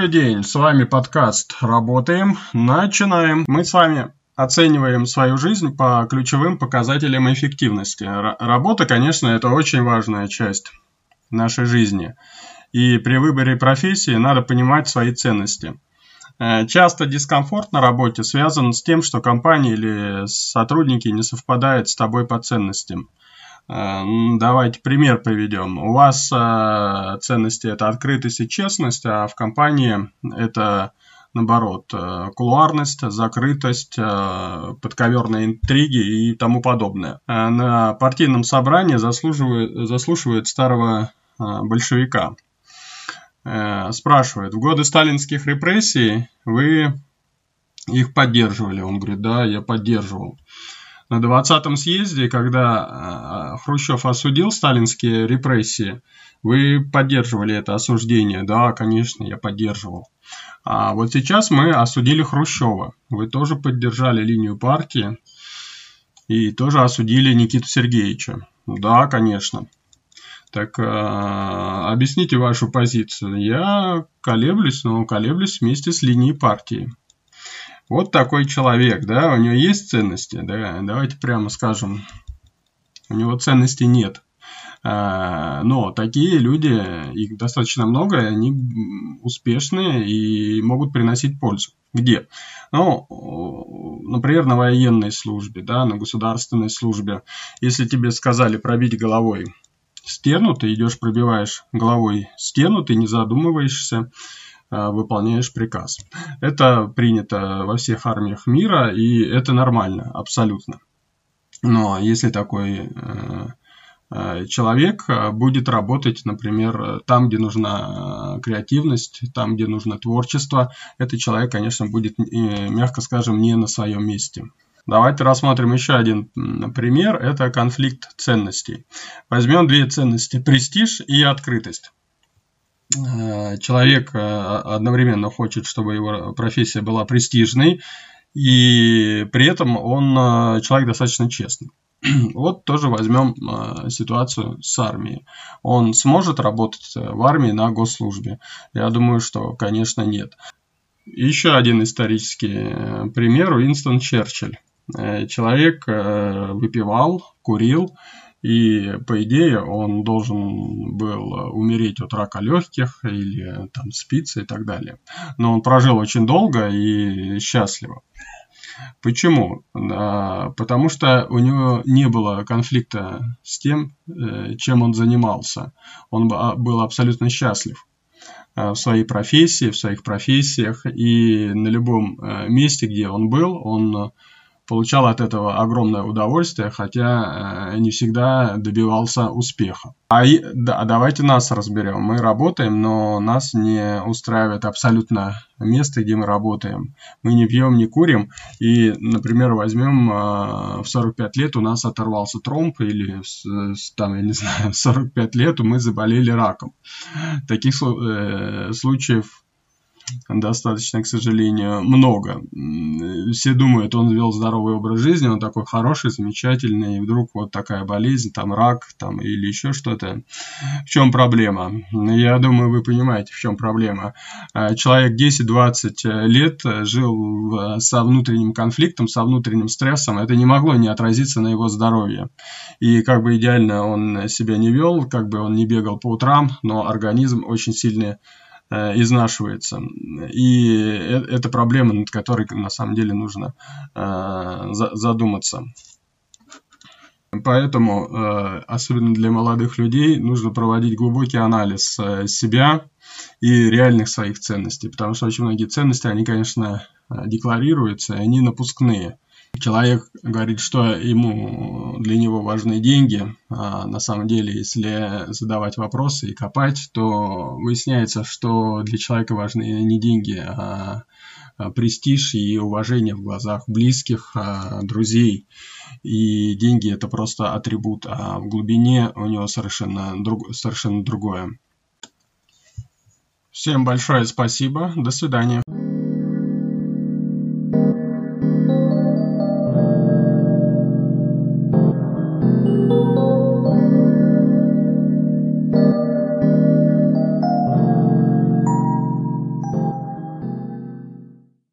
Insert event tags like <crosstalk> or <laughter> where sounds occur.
Добрый день, с вами подкаст «Работаем, начинаем». Мы с вами оцениваем свою жизнь по ключевым показателям эффективности. Р- работа, конечно, это очень важная часть нашей жизни. И при выборе профессии надо понимать свои ценности. Э, часто дискомфорт на работе связан с тем, что компания или сотрудники не совпадают с тобой по ценностям. Э, давайте пример приведем. У вас э, ценности это открытость и честность, а в компании это наоборот, кулуарность, закрытость, подковерные интриги и тому подобное. На партийном собрании заслуживает, заслушивает старого большевика э, спрашивает, в годы сталинских репрессий вы их поддерживали? Он говорит, да, я поддерживал. На 20-м съезде, когда э, Хрущев осудил сталинские репрессии, вы поддерживали это осуждение? Да, конечно, я поддерживал. А вот сейчас мы осудили Хрущева. Вы тоже поддержали линию партии и тоже осудили Никиту Сергеевича. Да, конечно. Так э, объясните вашу позицию. Я колеблюсь, но колеблюсь вместе с линией партии. Вот такой человек, да, у него есть ценности, да, давайте прямо скажем, у него ценностей нет. А, но такие люди, их достаточно много, они успешные и могут приносить пользу. Где? Ну, например, на военной службе, да, на государственной службе. Если тебе сказали пробить головой стену, ты идешь, пробиваешь головой стену, ты не задумываешься, выполняешь приказ. Это принято во всех армиях мира, и это нормально, абсолютно. Но если такой э, э, человек будет работать, например, там, где нужна креативность, там, где нужно творчество, этот человек, конечно, будет, э, мягко скажем, не на своем месте. Давайте рассмотрим еще один пример. Это конфликт ценностей. Возьмем две ценности. Престиж и открытость. Э, человек э, одновременно хочет, чтобы его профессия была престижной, и при этом он э, человек достаточно честный. <clears throat> Вот тоже возьмем ситуацию с армией. Он сможет работать в армии на госслужбе? Я думаю, что, конечно, нет. Еще один исторический пример – Уинстон Черчилль. Человек выпивал, курил, и, по идее, он должен был умереть от рака легких или там спицы и так далее. Но он прожил очень долго и счастливо. Почему? Потому что у него не было конфликта с тем, э, чем он занимался. Он был абсолютно счастлив в своей профессии, в своих профессиях, и на любом месте, где он был, он получал от этого огромное удовольствие, хотя э, не всегда добивался успеха. А да, давайте нас разберем. Мы работаем, но нас не устраивает абсолютно место, где мы работаем. Мы не пьем, не курим. И, например, возьмем э, в 45 лет у нас оторвался тромб, или там, я не знаю, в 45 лет мы заболели раком. Таких э, случаев достаточно, к сожалению, много. Все думают, он вел здоровый образ жизни, он такой хороший, замечательный, и вдруг вот такая болезнь, там рак, там или еще что-то. В чем проблема? Я думаю, вы понимаете, в чем проблема. А, человек 10-20 лет жил со внутренним конфликтом, со внутренним стрессом, это не могло не отразиться на его здоровье. И как бы идеально он себя не вел, как бы он не бегал по утрам, но организм очень сильно Э, изнашивается. И э, это проблема, над которой на самом деле нужно э, задуматься. Поэтому, особенно для молодых людей, нужно проводить глубокий анализ себя и реальных своих ценностей, потому что очень многие ценности, они, конечно, декларируются, и они напускные человек говорит, что ему для него важны деньги, а на самом деле, если задавать вопросы и копать, то выясняется, что для человека важны не деньги, а, а престиж и уважение в глазах близких, а, друзей. И деньги это просто атрибут, а в глубине у него совершенно, друг, совершенно другое. Всем большое спасибо. До свидания.